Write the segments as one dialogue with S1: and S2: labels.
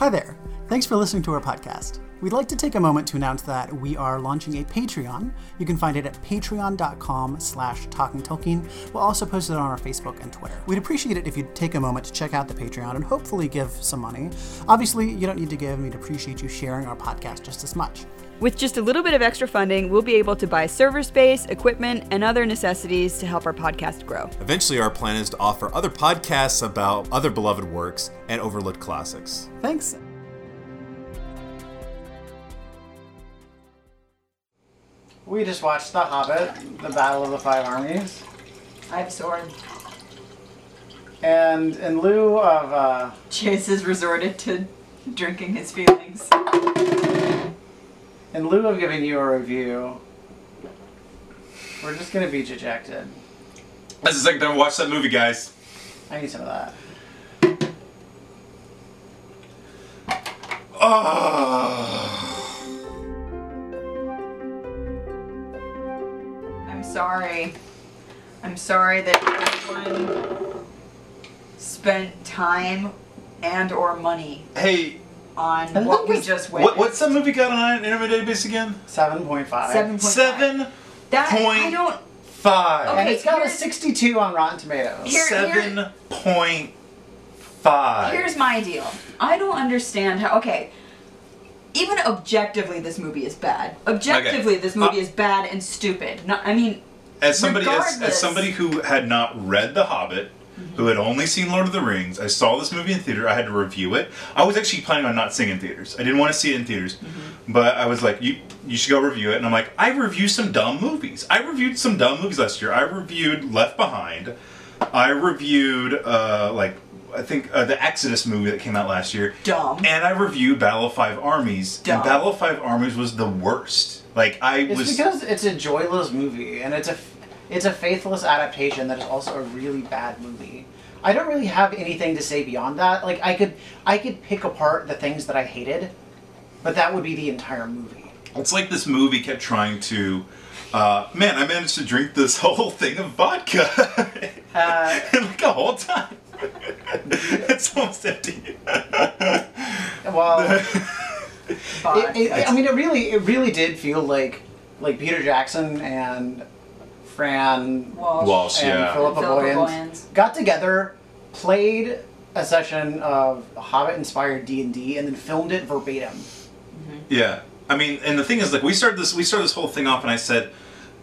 S1: Hi there. Thanks for listening to our podcast. We'd like to take a moment to announce that we are launching a Patreon. You can find it at patreon.com slash talkingtolkien. We'll also post it on our Facebook and Twitter. We'd appreciate it if you'd take a moment to check out the Patreon and hopefully give some money. Obviously, you don't need to give, and we'd appreciate you sharing our podcast just as much.
S2: With just a little bit of extra funding, we'll be able to buy server space, equipment, and other necessities to help our podcast grow.
S3: Eventually, our plan is to offer other podcasts about other beloved works and overlooked classics.
S1: Thanks. We just watched The Hobbit, The Battle of the Five Armies.
S4: I have a sword.
S1: And in lieu of, uh,
S4: Chase has resorted to drinking his feelings.
S1: In lieu of giving you a review, we're just gonna be dejected.
S3: That's the second time I watched that movie, guys.
S1: I need some of that.
S3: Oh.
S4: I'm sorry. I'm sorry that everyone spent time and or money
S3: Hey,
S4: on
S1: think
S4: what we
S1: it's-
S4: just
S3: what, what's that movie got on Internet Database again?
S1: 7.5.
S4: Seven point five.
S3: Seven
S4: That I don't.
S3: five.
S1: And it's got a 62 on Rotten Tomatoes.
S4: Here-
S3: Seven point five.
S4: Here's my deal. I don't understand how. Okay. Even objectively, this movie is bad. Objectively, this movie
S3: Uh,
S4: is bad and stupid. Not, I mean,
S3: as somebody as, as somebody who had not read The Hobbit, who had only seen Lord of the Rings, I saw this movie in theater. I had to review it. I was actually planning on not seeing it in theaters. I didn't want to see it in theaters, but I was like, "You, you should go review it." And I'm like, "I review some dumb movies. I reviewed some dumb movies last year. I reviewed Left Behind. I reviewed uh, like I think uh, the Exodus movie that came out last year.
S4: Dumb.
S3: And I reviewed Battle of Five Armies.
S4: Dumb.
S3: And Battle of Five Armies was the worst. Like I
S1: It's
S3: was.
S1: because it's a joyless movie, and it's a it's a faithless adaptation that is also a really bad movie. I don't really have anything to say beyond that. Like I could I could pick apart the things that I hated, but that would be the entire movie.
S3: It's like this movie kept trying to. Uh, man, I managed to drink this whole thing of vodka
S1: Uh,
S3: like a whole time. it's almost empty.
S1: well, it, it, I mean, it really it really did feel like like Peter Jackson and Fran
S4: Walsh.
S3: Walsh,
S1: and
S3: yeah.
S1: Philippa
S4: Philippa
S1: Boyens
S4: Boyens.
S1: got together, played a session of Hobbit-inspired D and D, and then filmed it verbatim. Mm-hmm.
S3: Yeah, I mean, and the thing is, like, we started this, we started this whole thing off, and I said,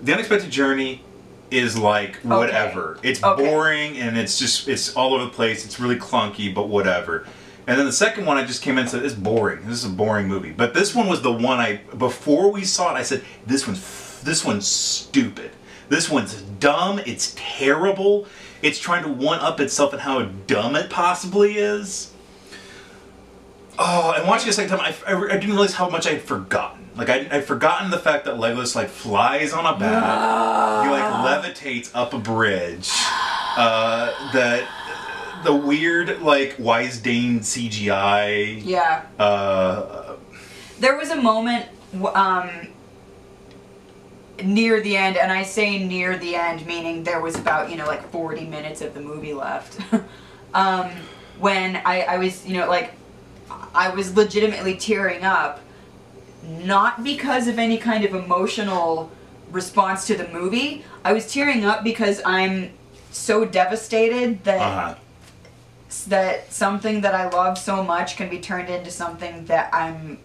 S3: the unexpected journey is like whatever. It's
S4: Okay.
S3: boring and it's just it's all over the place. It's really clunky, but whatever. And then the second one, I just came in and said, it's boring. This is a boring movie. But this one was the one I before we saw it, I said, this one's this one's stupid. This one's dumb. It's terrible. It's trying to one up itself and how dumb it possibly is. Oh, and watching a second time, I, I, I didn't realize how much I'd forgotten. Like I, I'd forgotten the fact that Legolas like flies on a bat, he like levitates up a bridge. Uh, that the weird like Wise Dain CGI.
S4: Yeah.
S3: Uh,
S4: There was a moment um, near the end, and I say near the end, meaning there was about, you know, like 40 minutes of the movie left. um, when I, I was, you know, like, I was legitimately tearing up, not because of any kind of emotional response to the movie. I was tearing up because I'm so devastated that
S3: uh-huh.
S4: that something that I love so much can be turned into something that I'm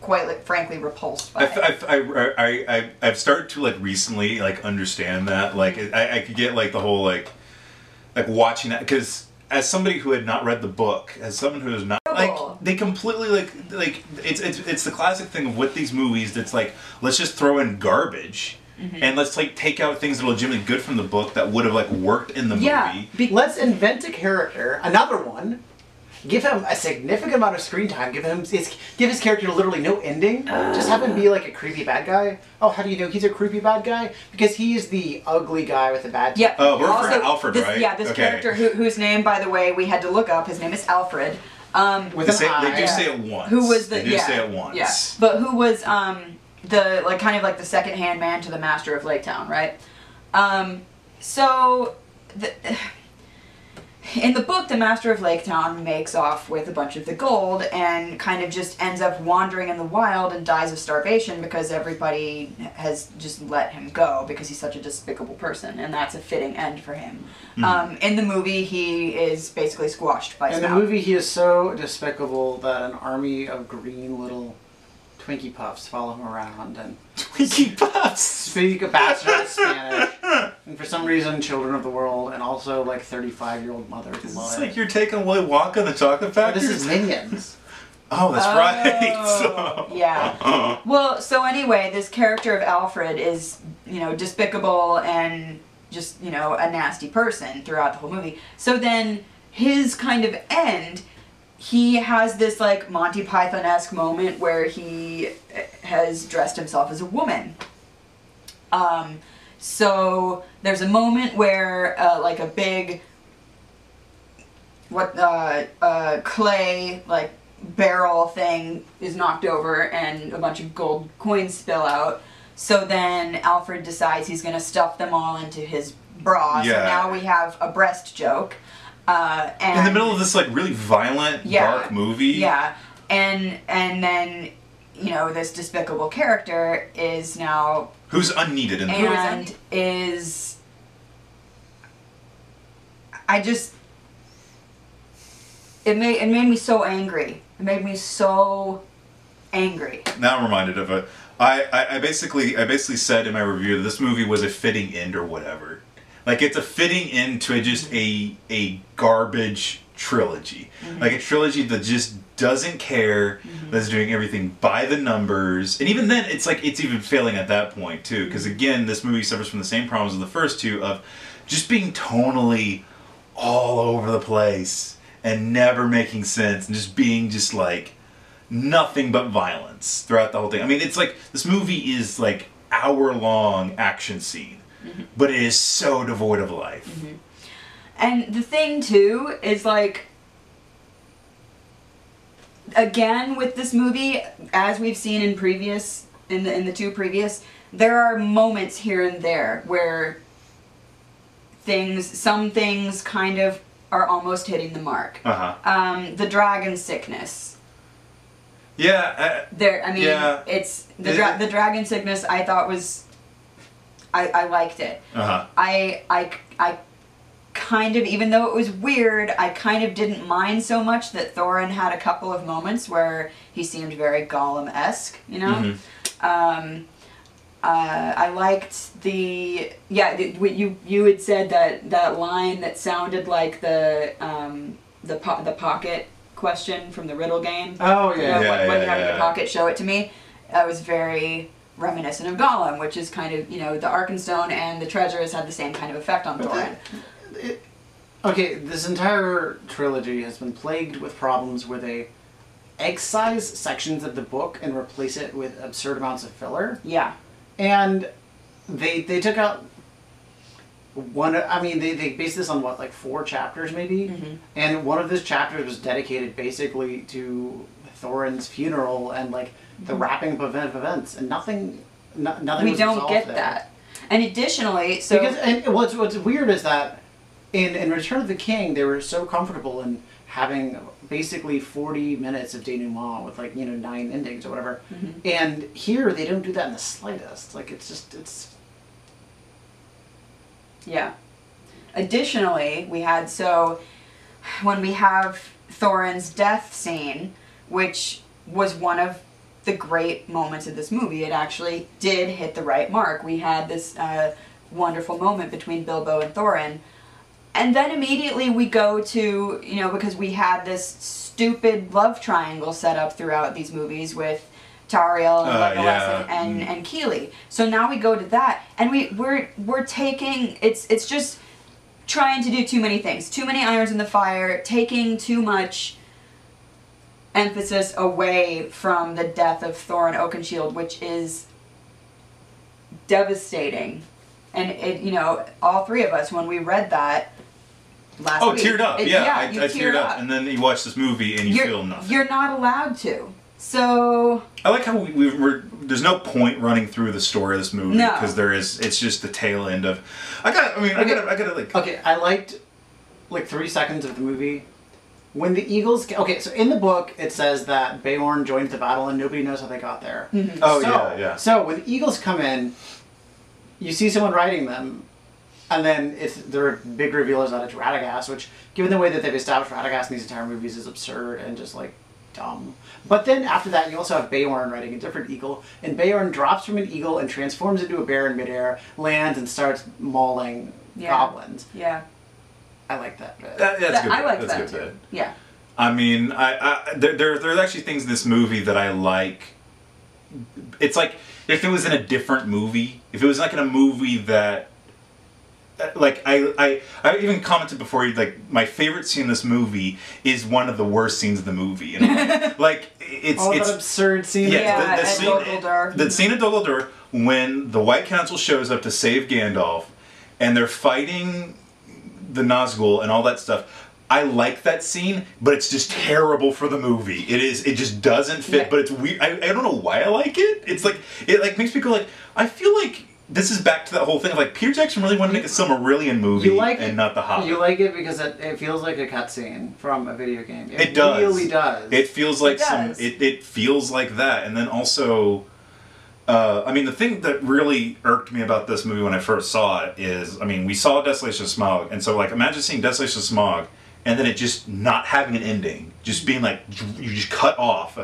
S4: quite like, frankly repulsed by.
S3: I've, I've, I, I, I, I've started to like recently like understand that like I, I could get like the whole like like watching that because as somebody who had not read the book as someone who has not like they completely like like it's it's it's the classic thing of with these movies that's like let's just throw in garbage
S4: Mm-hmm.
S3: and let's like take out things that are legitimately good from the book that would have like worked in the
S4: yeah,
S3: movie
S4: be-
S1: Let's invent a character, another one. Give him a significant amount of screen time. Give him his, give his character literally no ending. Just have him be like a creepy bad guy. Oh, how do you know he's a creepy bad guy? Because he is the ugly guy with the bad.
S4: yeah.
S3: Oh, we're referring to Alfrid,
S4: this,
S3: right?
S4: Yeah, this
S3: Okay.
S4: character who, whose name, by the way, we had to look up. His name is Alfrid. Um,
S1: With
S3: they,
S1: an
S3: say,
S1: eye.
S3: they do say it once
S4: who was the
S3: they do
S4: yeah,
S3: say it once
S4: yeah, but who was um the like kind of like the second hand man to the master of Lake Town, right? Um, so the, in the book, the Master of Lake Town makes off with a bunch of the gold and kind of just ends up wandering in the wild and dies of starvation because everybody has just let him go because he's such a despicable person, and that's a fitting end for him. Um, in the movie, he is basically squashed by
S1: In the movie, he is so despicable that an army of green little Twinkie Puffs follow him around and
S3: Twinkie Puffs.
S1: speak a bastard Spanish. And for some reason, children of the world and also like 35 year old mothers
S3: It's
S1: love
S3: like
S1: it.
S3: you're taking away Wonka and the Chocolate
S1: But
S3: Factory.
S1: this is Minions.
S3: oh, that's
S4: Oh,
S3: right. So-
S4: yeah. Well, so anyway, this character of Alfrid is, you know, despicable and just, you know, a nasty person throughout the whole movie. So then his kind of end, he has this like Monty Python esque moment where he has dressed himself as a woman. Um, so there's a moment where uh, like a big what uh, uh, clay like barrel thing is knocked over and a bunch of gold coins spill out. So then Alfrid decides he's gonna stuff them all into his bra.
S3: Yeah.
S4: So now we have a breast joke. Uh, and
S3: In the middle of this like really violent,
S4: Yeah.
S3: dark movie.
S4: yeah, and and then you know this despicable character is now
S3: Who's unneeded in the
S4: and is I just it made it made me so angry. It made me so angry.
S3: Now I'm reminded of it. I, I, I basically I basically said in my review that this movie was a fitting end or whatever. Like it's a fitting end to a, just a a garbage trilogy. Mm-hmm. Like a trilogy that just doesn't care, mm-hmm. that's doing everything by the numbers. And even then it's like it's even failing at that point too because mm-hmm. again this movie suffers from the same problems as the first two of just being tonally all over the place and never making sense and just being just like nothing but violence throughout the whole thing. I mean, it's like this movie is like hour long action scene, but it is so devoid of life.
S4: And the thing too is like again with this movie, as we've seen in previous in the in the two previous, there are moments here and there where things some things kind of are almost hitting the mark.
S3: Uh huh.
S4: Um, the dragon sickness.
S3: Yeah.
S4: There, I mean,
S3: Yeah.
S4: it's the dra-
S3: It-
S4: the dragon sickness. I thought was, I I liked it.
S3: Uh huh.
S4: I I I kind of even though it was weird, I kind of didn't mind so much that Thorin had a couple of moments where he seemed very Gollum esque. You know.
S3: Mhm.
S4: Um, uh, I liked the yeah. the- You you had said that that line that sounded like the um, the po- the pocket question from the riddle game.
S1: Oh,
S4: You know,
S1: yeah.
S3: Yeah,
S4: what, what
S3: yeah,
S4: you have in
S3: yeah.
S4: your pocket, show it to me. That was very reminiscent of Gollum, which is kind of you know the Arkenstone and the treasures had the same kind of effect on Thorin.
S1: okay, this entire trilogy has been plagued with problems where they excise sections of the book and replace it with absurd amounts of filler.
S4: Yeah,
S1: And they they took out one. I mean, they they based this on what like four chapters maybe,
S4: Mhm.
S1: and one of those chapters was dedicated basically to Thorin's funeral and like the wrapping up of event- events, and nothing. No, nothing.
S4: we don't get
S1: there.
S4: that. And additionally, so
S1: because and what's what's weird is that in in Return of the King they were so comfortable in having basically 40 minutes of denouement with like you know nine endings or whatever
S4: Mm-hmm.
S1: and here they don't do that in the slightest like it's just it's
S4: Yeah. Additionally, we had so when we have Thorin's death scene, which was one of the great moments of this movie, it actually did hit the right mark. We had this uh, wonderful moment between Bilbo and Thorin. And then immediately we go to, you know, because we had this stupid love triangle set up throughout these movies with Tauriel and
S3: Uh,
S4: Legolas
S3: yeah.
S4: and, and,
S3: Mm.
S4: and Kili. So now we go to that, and we we're we're taking it's it's just trying to do too many things, too many irons in the fire, taking too much emphasis away from the death of Thorin Oakenshield, which is devastating. And it, you know, all three of us when we read that last
S3: Oh,
S4: week,
S3: teared up.
S4: it-
S3: yeah, I,
S4: you
S3: I teared up. and then you watch this movie and you
S4: you're,
S3: feel nothing.
S4: You're not allowed to. So
S3: I like how we, we we're there's no point running through the story of this movie
S4: No.
S3: because there is it's just the tail end of. I got. I mean, I gotta. I gotta like.
S1: okay i liked like three seconds of the movie. When the Eagles, okay, so in the book it says that Beorn joined the battle and nobody knows how they got there. Mm-hmm.
S3: Oh,
S1: so,
S3: yeah, yeah.
S1: So when the Eagles come in, you see someone riding them, and then it's their big reveal is that it's Radagast, which, given the way that they've established Radagast in these entire movies, is absurd and just like dumb. But then after that, you also have Beorn riding a different eagle, and Beorn drops from an eagle and transforms into a bear in midair, lands, and starts mauling
S4: Yeah.
S1: goblins.
S4: Yeah.
S1: I like that bit.
S3: That- that's
S4: That-
S3: good.
S4: I like
S3: that's
S4: that
S3: good
S4: too.
S3: bit.
S4: Yeah.
S3: I mean, I, I there, there there's actually things in this movie that I like. It's like if it was in a different movie, if it was like in a movie that, uh, like I I I even commented before, like my favorite scene in this movie is one of the worst scenes of the movie. You know? like it's
S1: All
S3: it's
S1: that absurd scene.
S3: yeah,
S4: Yeah,
S3: the, the
S4: at
S3: scene,
S4: Dol Guldur.
S3: the scene at Dol when the White Council shows up to save Gandalf, and they're fighting the Nazgul and all that stuff. I like that scene, but it's just terrible for the movie. It is. It just doesn't fit.
S4: Yeah.
S3: But it's weird. I, I don't know why I like it. It's like it like makes me go like I feel like this is back to that whole thing of like Peter Jackson really wanted to make a Silmarillion movie
S1: You like
S3: and
S1: it,
S3: not the Hobbit.
S1: You like it because it, it feels like a cutscene from a video game.
S3: It does.
S1: really does.
S3: It feels like
S4: It
S3: some. It, it feels like that, and then also, uh, I mean, the thing that really irked me about this movie when I first saw it is, I mean, we saw Desolation of Smaug, and so like imagine seeing Desolation of Smaug, and then it just not having an ending, just being like you just cut off,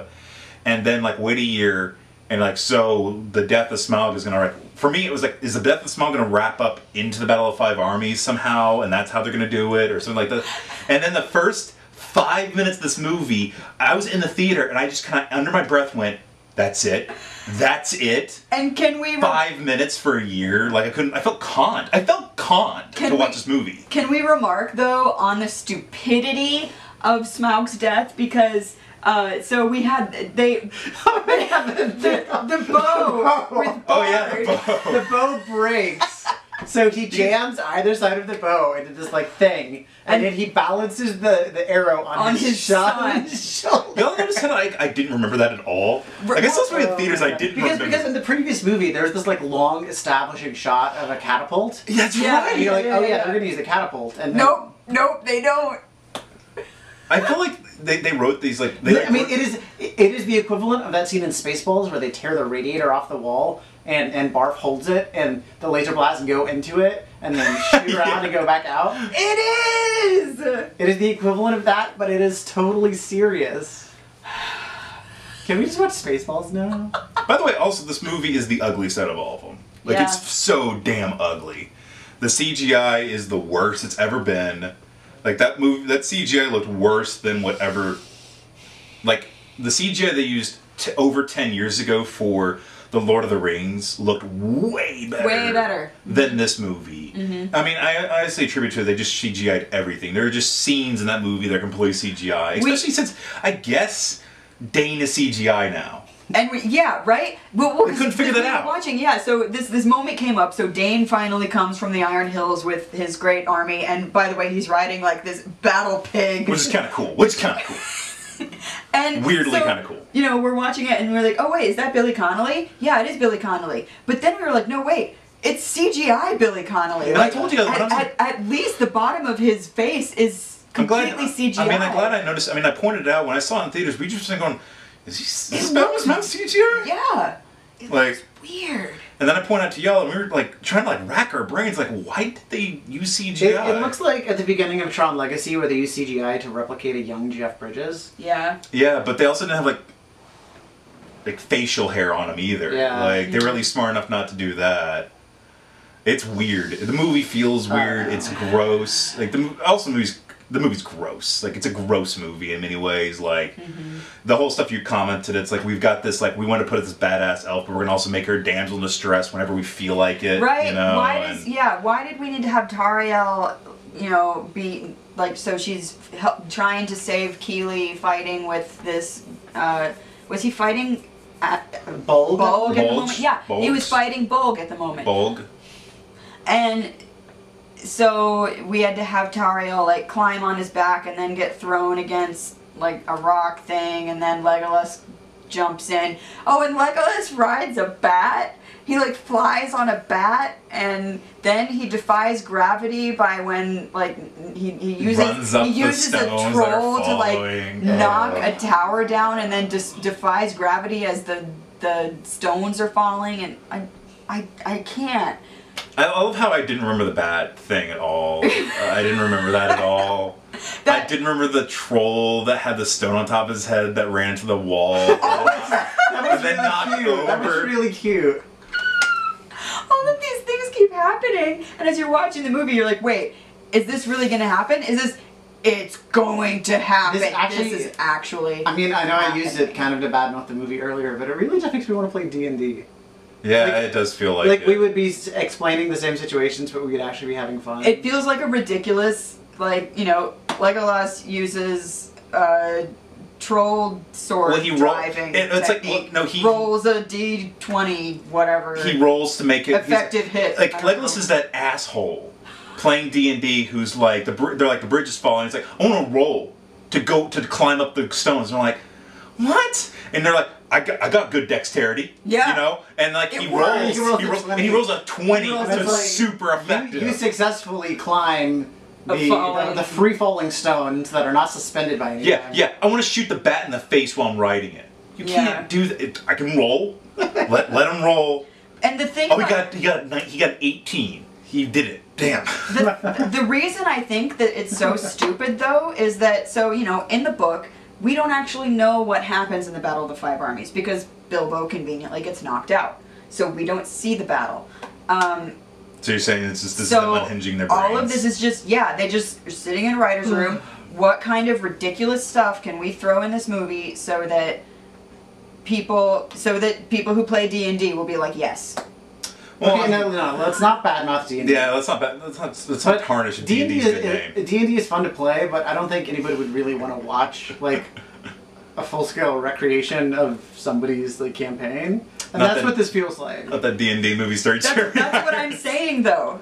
S3: and then like wait a year. And like so, the death of Smaug is gonna. Like, for me, it was like, is the death of Smaug gonna wrap up into the Battle of Five Armies somehow, and that's how they're gonna do it, or something like that. And then the first five minutes of this movie, I was in the theater and I just kind of under my breath went, "That's it, that's it."
S4: And can we re-
S3: Five minutes for a year, like I couldn't. I felt conned. I felt conned
S4: Can
S3: to watch this movie.
S4: can we remark though on the stupidity of Smaug's death because uh, so we had they
S1: oh the,
S4: the, bow with
S3: Oh yeah, the bow.
S1: the bow breaks. So he jams either side of the bow into this like thing, and,
S4: And-
S1: then he balances the, the arrow on,
S4: On
S1: his,
S4: his
S1: son's shoulder.
S3: Y'all notice how I, I didn't remember that at all. I guess that's why in theaters
S1: my
S3: I didn't
S1: because
S3: remember.
S1: because in the previous movie there's this like long establishing shot of a catapult.
S3: that's
S4: Yeah,
S3: right.
S1: And you're like,
S4: yeah,
S1: oh yeah,
S4: yeah.
S1: they're gonna use the catapult. And then,
S4: Nope, nope, they don't.
S3: I feel like they, they wrote these like. They,
S1: I mean, it is it is the equivalent of that scene in Spaceballs where they tear the radiator off the wall and and Barf holds it and the laser blasts go into it and then shoot around and go back out.
S4: It is.
S1: It is the equivalent of that, but it is totally serious. Can we just watch Spaceballs now?
S3: By the way, also this movie is the ugliest out of all of them. Like
S4: Yeah.
S3: it's so damn ugly. The CGI is the worst it's ever been. Like that movie, that CGI looked worse than whatever. Like the CGI they used t- over ten years ago for the Lord of the Rings looked way better.
S4: Way better.
S3: than this movie. Mm-hmm. I mean, I I honestly attribute to it. They just CGI'd everything. There are just scenes in that movie that are completely CGI,
S4: We-
S3: especially since I guess Dain is CGI now.
S4: And we, yeah, right. Well, well,
S3: We couldn't figure
S4: we
S3: that
S4: were
S3: out.
S4: Watching, yeah. So this this moment came up. So Dain finally comes from the Iron Hills with his great army, and by the way, he's riding like this battle pig.
S3: Which is kind of cool. Which is kind of cool.
S4: and
S3: weirdly
S4: so,
S3: kinda cool.
S4: You know, we're watching it, and we're like, oh wait, is that Billy Connolly? Yeah, it is Billy Connolly. But then we were like, no wait. It's CGI Billy Connolly.
S3: And I told you that
S4: at, at, at least the bottom of his face is
S3: I'm glad.
S4: completely CGI.
S3: I mean, I'm glad I noticed. I mean, I pointed it out when I saw it in theaters. We just been going, is he? Is this
S4: looks-
S3: about CGI?
S4: Yeah. It
S3: Like-
S4: looks weird.
S3: And then I pointed out to y'all, and we were like trying to like rack our brains, like, why did they use CGI?
S1: it looks like at the beginning of Tron Legacy where they use CGI to replicate a young Jeff Bridges.
S4: Yeah.
S3: Yeah, but they also didn't have like like facial hair on him either.
S1: Yeah.
S3: Like they were at least smart enough not to do that. It's weird. The movie feels weird.
S1: know.
S3: it's uh. gross. Like the mo- also the movie's the movie's gross. Like it's a gross movie in many ways. Like
S1: Mm-hmm.
S3: the whole stuff you commented. It's like we've got this. Like we want to put this badass elf, but we're gonna also make her a damsel in distress whenever we feel like it.
S4: Right.
S3: You know.
S4: why does
S3: and-
S4: yeah? Why did we need to have Tauriel? You know, be like so she's help, trying to save Kili, fighting with this. Uh, was he fighting at
S1: Bulg?
S4: Bolg at the
S3: Bulge?
S4: moment? Yeah, he was fighting Bolg at the moment.
S3: Bolg.
S4: And so we had to have Tauriel like climb on his back and then get thrown against like a rock thing, and then Legolas jumps in. Oh, and Legolas rides a bat, he like flies on a bat and then he defies gravity by when like he, he uses he uses a
S3: stones that are
S4: troll to like
S3: following.
S4: knock a tower down and then just defies gravity as the the stones are falling and I I I can't.
S3: I love how I didn't remember the bat thing at all. Uh, I didn't remember that at all. I didn't remember the troll that had the stone on top of his head that ran into the wall.
S1: That was
S3: And then knocked
S1: really cute. That was really cute.
S4: all of these things keep happening and as you're watching the movie you're like wait is this really gonna happen is this it's going to happen
S1: This actually-
S4: this is actually
S1: I mean, I know I used it kind of to badmouth the movie earlier, but it really just makes me want to play D and D.
S3: yeah,
S1: Like-
S3: it does feel like,
S1: Like
S3: it.
S1: we would be explaining the same situations, but we would actually be having fun.
S4: it feels like a ridiculous like you know legolas uses uh troll sword
S3: Well, he roll-
S4: driving
S3: it- it's like-
S4: technique,
S3: no, he-
S4: rolls a d20 whatever
S3: he rolls to make it
S4: effective hit
S3: Like Legolas
S4: know.
S3: is that asshole playing D and D who's like the br- they're like the bridge is falling. He's like I want to roll to go to climb up the stones. And I'm like, what? And they're like, I got, I got good dexterity.
S4: Yeah.
S3: You know, and like he rolls,
S1: He rolls
S3: he rolls, and he rolls a twenty.
S4: Rolls
S3: so it's
S4: 20.
S3: super effective.
S1: You, successfully climb
S4: the,
S1: the,
S4: uh,
S1: the free falling stones that are not suspended by any
S3: yeah, yeah. I want to shoot the bat in the face while I'm riding it. You
S4: Yeah.
S3: can't do that. It, I can roll. let let him roll.
S4: and the thing
S3: Oh, he got he got he got eighteen. He did it. Damn.
S4: the, the reason I think that it's so stupid though is that so you know in the book we don't actually know what happens in the Battle of the Five Armies because Bilbo conveniently gets knocked out, so we don't see the battle. Um,
S3: So you're saying this is this
S4: so
S3: is them unhinging their brains?
S4: all of this is just yeah they just are sitting in a writer's room. What kind of ridiculous stuff can we throw in this movie so that people so that people who play D and D will be like yes
S3: Well,
S1: okay, no, no, let's not badmouth D and D.
S3: Yeah, let's not bad. Let's not, let's not tarnish
S1: D
S3: D
S1: and
S3: and
S1: D
S3: good
S1: is. D and D is fun to play, but I don't think anybody would really want to watch like a full scale recreation of somebody's like campaign, and
S3: Not
S1: that's
S3: that-
S1: what this feels like.
S3: Let that D and D movie start.
S4: that's, that's what I'm saying though.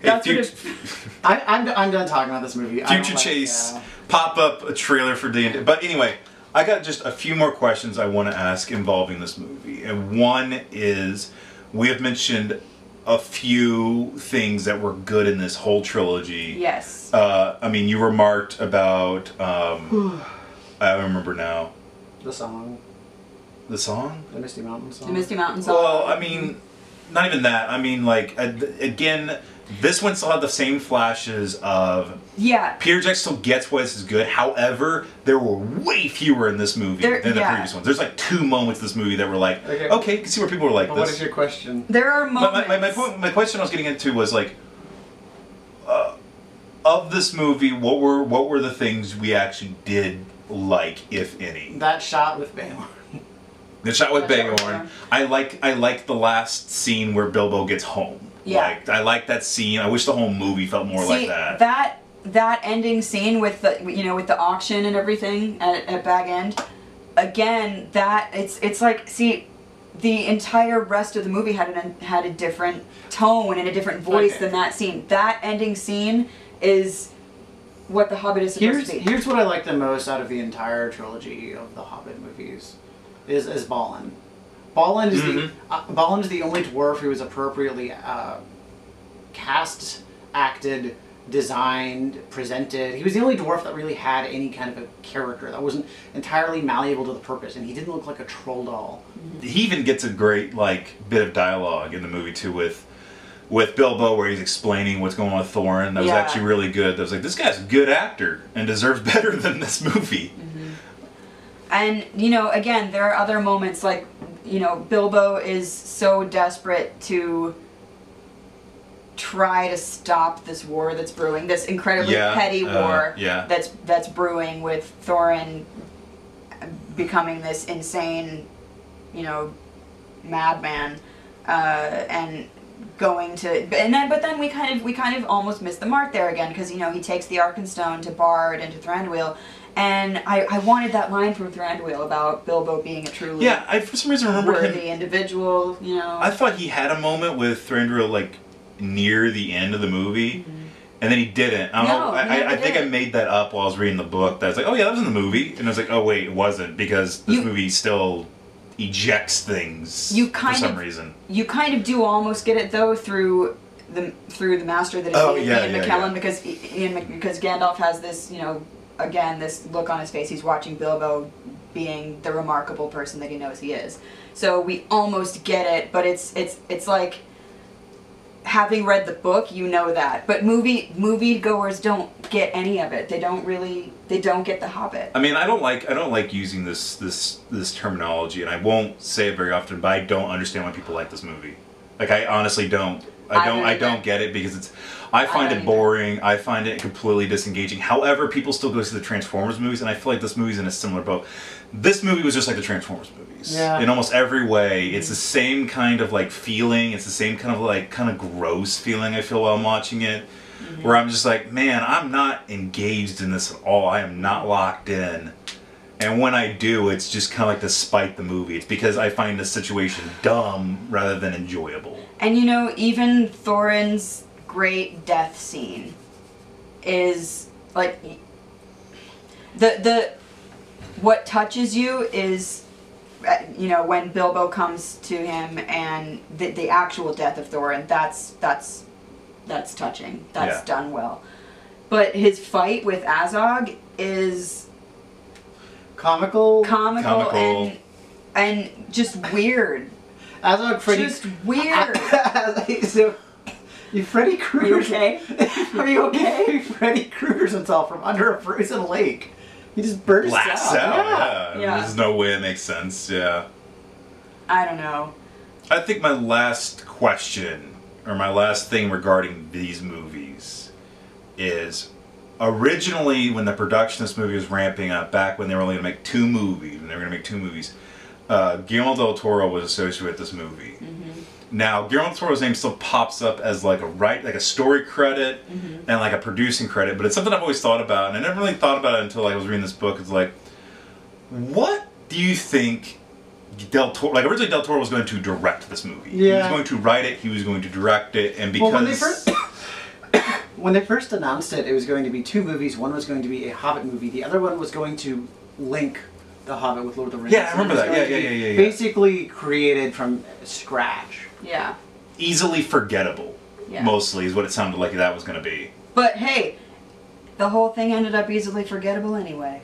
S3: Hey,
S4: that's what
S3: future,
S1: I, I'm, I'm done talking about this movie. I don't
S3: future
S1: like-
S3: Chase
S1: yeah.
S3: pop up a trailer for D and D. But anyway, I got just a few more questions I want to ask involving this movie, and one is we have mentioned a few things that were good in this whole trilogy.
S4: Yes.
S3: Uh, I mean, you remarked about. Um, I remember now.
S1: the song,
S3: The song?
S1: the Misty Mountain song.
S4: the Misty Mountain song.
S3: Well, I mean, not even that. I mean, like again, this one still had the same flashes of
S4: yeah.
S3: Peter Jackson still gets why this is good. However, there were way fewer in this movie
S4: There-
S3: than the
S4: yeah.
S3: previous ones. There's like two moments in this movie that were like,
S1: Okay.
S3: okay, you can see where people were like
S1: But what
S3: this.
S1: is your question?
S4: There are
S3: my,
S4: moments.
S3: my, my, my, point, my question I was getting into was like, uh, of this movie, what were what were the things we actually did like, if any?
S1: That shot with Baylor.
S3: The shot with
S4: That shot with
S3: Bagorn.
S4: Bagorn.
S3: I like I like the last scene where Bilbo gets home.
S4: Yeah.
S3: Like I like that scene. I wish the whole movie felt more
S4: See,
S3: like that.
S4: that that ending scene with the you know with the auction and everything at, at Bag End. Again, that it's it's like see. The entire rest of the movie had an had a different tone and a different voice
S1: Okay.
S4: than that scene. That ending scene is what the Hobbit is supposed
S1: Here's
S4: to be.
S1: here's what I like the most out of the entire trilogy of the Hobbit movies, is is Balin. Balin is
S3: Mhm.
S1: the uh, Balin is the only dwarf who is appropriately uh, cast, acted, designed, presented. He was the only dwarf that really had any kind of a character that wasn't entirely malleable to the purpose, and he didn't look like a troll doll.
S3: he even gets a great like bit of dialogue in the movie too with with Bilbo where he's explaining what's going on with Thorin. That was
S4: Yeah.
S3: actually really good. That was like this guy's a good actor and deserves better than this movie.
S4: And you know, again, there are other moments like you know, Bilbo is so desperate to try to stop this war that's brewing, this incredibly
S3: Yeah,
S4: petty
S3: uh,
S4: war
S3: yeah.
S4: that's that's brewing with Thorin becoming this insane, you know, madman, uh, and going to and then but then we kind of we kind of almost missed the mark there again because you know he takes the Arkenstone to Bard and to Thranduil. And I, I wanted that line from Thranduil about Bilbo being a truly
S3: Yeah, I for some reason remember him
S4: worthy individual, you know.
S3: I thought he had a moment with Thranduil like near the end of the movie, mm-hmm. and then he didn't. I don't
S4: No,
S3: know. I, I, I think I made that up while I was reading the book. That I was like, oh yeah, that was in the movie, and I was like, oh wait, it wasn't because this
S4: You-
S3: movie still ejects things
S4: You
S3: for
S4: kind
S3: some
S4: of-
S3: reason.
S4: You kind of do almost get it though through the through the master that is
S3: Oh,
S4: Ian,
S3: yeah,
S4: Ian
S3: yeah,
S4: McKellen
S3: yeah.
S4: because Ian because Gandalf has this you know again this look on his face. He's watching Bilbo being the remarkable person that he knows he is. So we almost get it, but it's it's it's like having read the book, you know that. But movie movie goers don't get any of it. They don't really they don't get the Hobbit.
S3: I mean, I don't like I don't like using this this this terminology, and I won't say it very often. But I don't understand why people like this movie. Like, I honestly don't. I
S4: I
S3: don't. I don't get it because it's. I find
S4: don't
S3: it
S4: either.
S3: boring. I find it completely disengaging. However, people still go see the Transformers movies, and I feel like this movie's in a similar boat. This movie was just like the Transformers movies
S1: Yeah.
S3: in almost every way. It's the same kind of like feeling. It's the same kind of like kind of gross feeling I feel while I'm watching it,
S4: Mm-hmm.
S3: where I'm just like, man, I'm not engaged in this at all. I am not locked in. And when I do, it's just kind of like to spite the movie. It's because I find the situation dumb rather than enjoyable.
S4: And you know, even Thorin's great death scene is like the the what touches you is uh, you know when Bilbo comes to him and the the actual death of Thorin that's that's that's touching that's
S3: Yeah.
S4: done well but his fight with Azog is
S1: Comical.
S4: comical,
S3: Comical.
S4: and and just weird
S1: Azog Freddy.
S4: just weird
S1: so, you Freddy Krueger.
S4: okay? Are you okay?
S1: Freddy Krueger's himself from under a frozen lake. He just bursts
S3: Blasts
S1: out.
S3: out, yeah.
S4: Yeah.
S3: There's no way it makes sense, yeah.
S4: I don't know.
S3: I think my last question, or my last thing regarding these movies, is originally when the production of this movie was ramping up, back when they were only going to make two movies, when they were going to make two movies, uh, Guillermo del Toro was associated with this movie. Now, Guillermo del Toro's name still pops up as like a right, like a story credit and like a producing credit, but it's something I've always thought about, and I never really thought about it until I was reading this book. It's like, what do you think Del Toro? Like originally, Del Toro was going to direct this movie. Yeah. He was going to write it. He was going to direct it, and because
S1: Well, when they first when they first announced it, it was going to be two movies. One was going to be a Hobbit movie. The other one was going to link the Hobbit with Lord of the Rings.
S3: Yeah, I remember that. Yeah, yeah, yeah, yeah, yeah.
S1: Basically created from scratch.
S4: Yeah.
S3: easily forgettable,
S4: Yeah.
S3: mostly is what it sounded like that was going to be.
S4: But hey, the whole thing ended up easily forgettable anyway.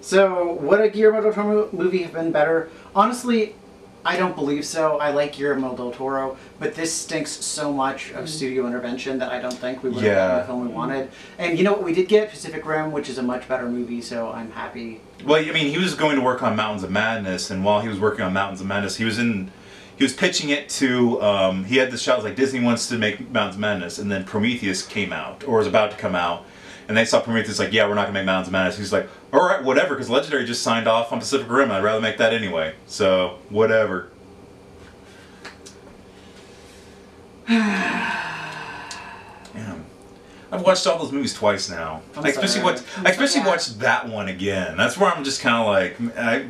S1: So, would a Guillermo del Toro movie have been better? Honestly, I don't believe so. I like Guillermo del Toro, but this stinks so much of studio intervention that I don't think we would have gotten the film we wanted. And you know what? We did get Pacific Rim, which is a much better movie, so I'm happy.
S3: Well, I mean, he was going to work on Mountains of Madness, and while he was working on Mountains of Madness, he was in. He was pitching it to. Um, he had this shot like Disney wants to make Mountains of Madness, and then Prometheus came out or was about to come out, and they saw Prometheus like, yeah, we're not gonna make Mountains of Madness. He's like, all right, whatever, because Legendary just signed off on Pacific Rim. I'd rather make that anyway. So whatever. Damn. I've watched all those movies twice now.
S1: I'm
S3: I especially
S1: sorry.
S3: watched. I especially watched that one again. That's where I'm just kind of like, I,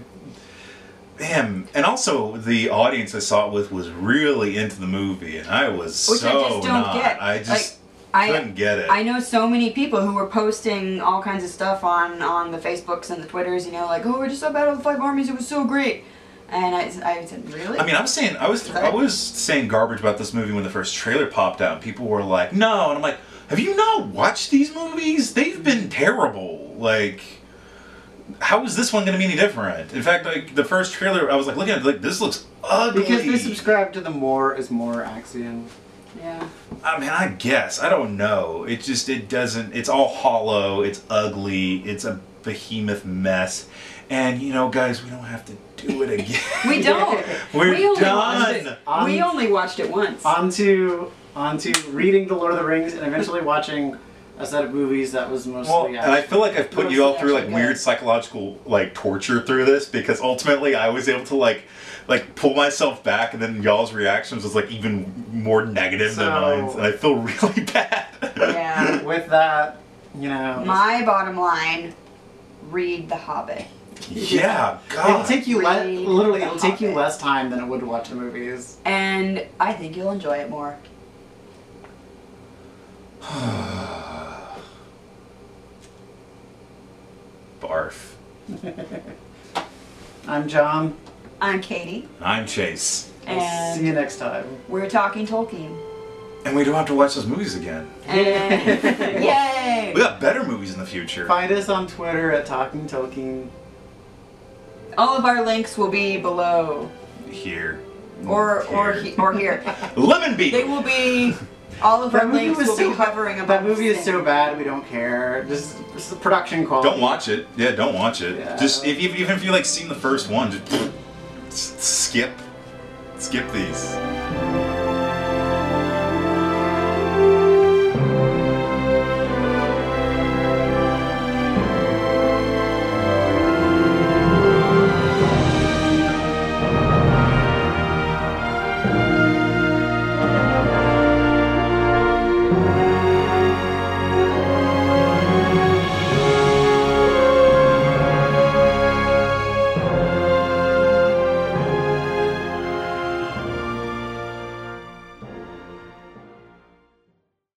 S3: damn. And also, the audience I saw it with was really into the movie, and I was
S4: Which
S3: so
S4: I just don't
S3: not.
S4: get.
S3: I just
S4: Like, I-
S3: couldn't get it.
S4: I know so many people who were posting all kinds of stuff on on the Facebooks and the Twitters, you know, like, oh, we're just saw Battle of the Five Armies, it was so great. And I, I said, really?
S3: I mean, I was saying, I was, I was saying garbage about this movie when the first trailer popped out, people were like, "No," and I'm like, "Have you not watched these movies? They've been mm-hmm. terrible. Like, how is this one going to be any different?" In fact, like the first trailer, I was like looking at it, like this looks ugly.
S1: Because they subscribe to the more is more axiom.
S4: yeah.
S3: I mean, I guess I don't know. It just it doesn't. It's all hollow. It's ugly. It's a behemoth mess. And you know, guys, we don't have to do it again.
S4: We don't.
S3: We're
S4: we only Watched
S3: done.
S4: it. we only watched it once.
S1: Onto onto reading The Lord of the Rings and eventually watching a set of movies that was mostly
S3: Well, and I feel like I've put you all through like
S4: Mostly
S3: weird psychological like torture through this because ultimately I was able to like like pull myself back and then y'all's reactions was like even more negative than mine and I feel really bad.
S4: yeah.
S1: with that, you know,
S4: My bottom line: read The Hobbit.
S3: yeah, God.
S1: it'll take you le- literally it'll take you
S4: Hobbit.
S1: less time than it would to watch the movies.
S4: And I think you'll enjoy it more.
S3: Barf.
S1: I'm John.
S4: I'm Katie,
S3: I'm Chase.
S4: and
S1: See you next time.
S4: we're talking Tolkien.
S3: And we don't have to watch those movies again.
S4: And yay!
S3: We got better movies in the future.
S1: Find us on Twitter at Talking Tolkien.
S4: All of our links will be below,
S3: Here.
S4: or or
S3: Here.
S4: he, or here.
S3: Lemon Beat!
S4: They will be. All of
S1: That
S4: our
S1: movie
S4: links will
S1: so
S4: be hovering above.
S1: That movie is so bad we don't care. Just, just the production quality.
S3: Don't watch it. Yeah, don't watch it.
S1: Yeah.
S3: Just if even if you like seen the first one, just skip, skip these.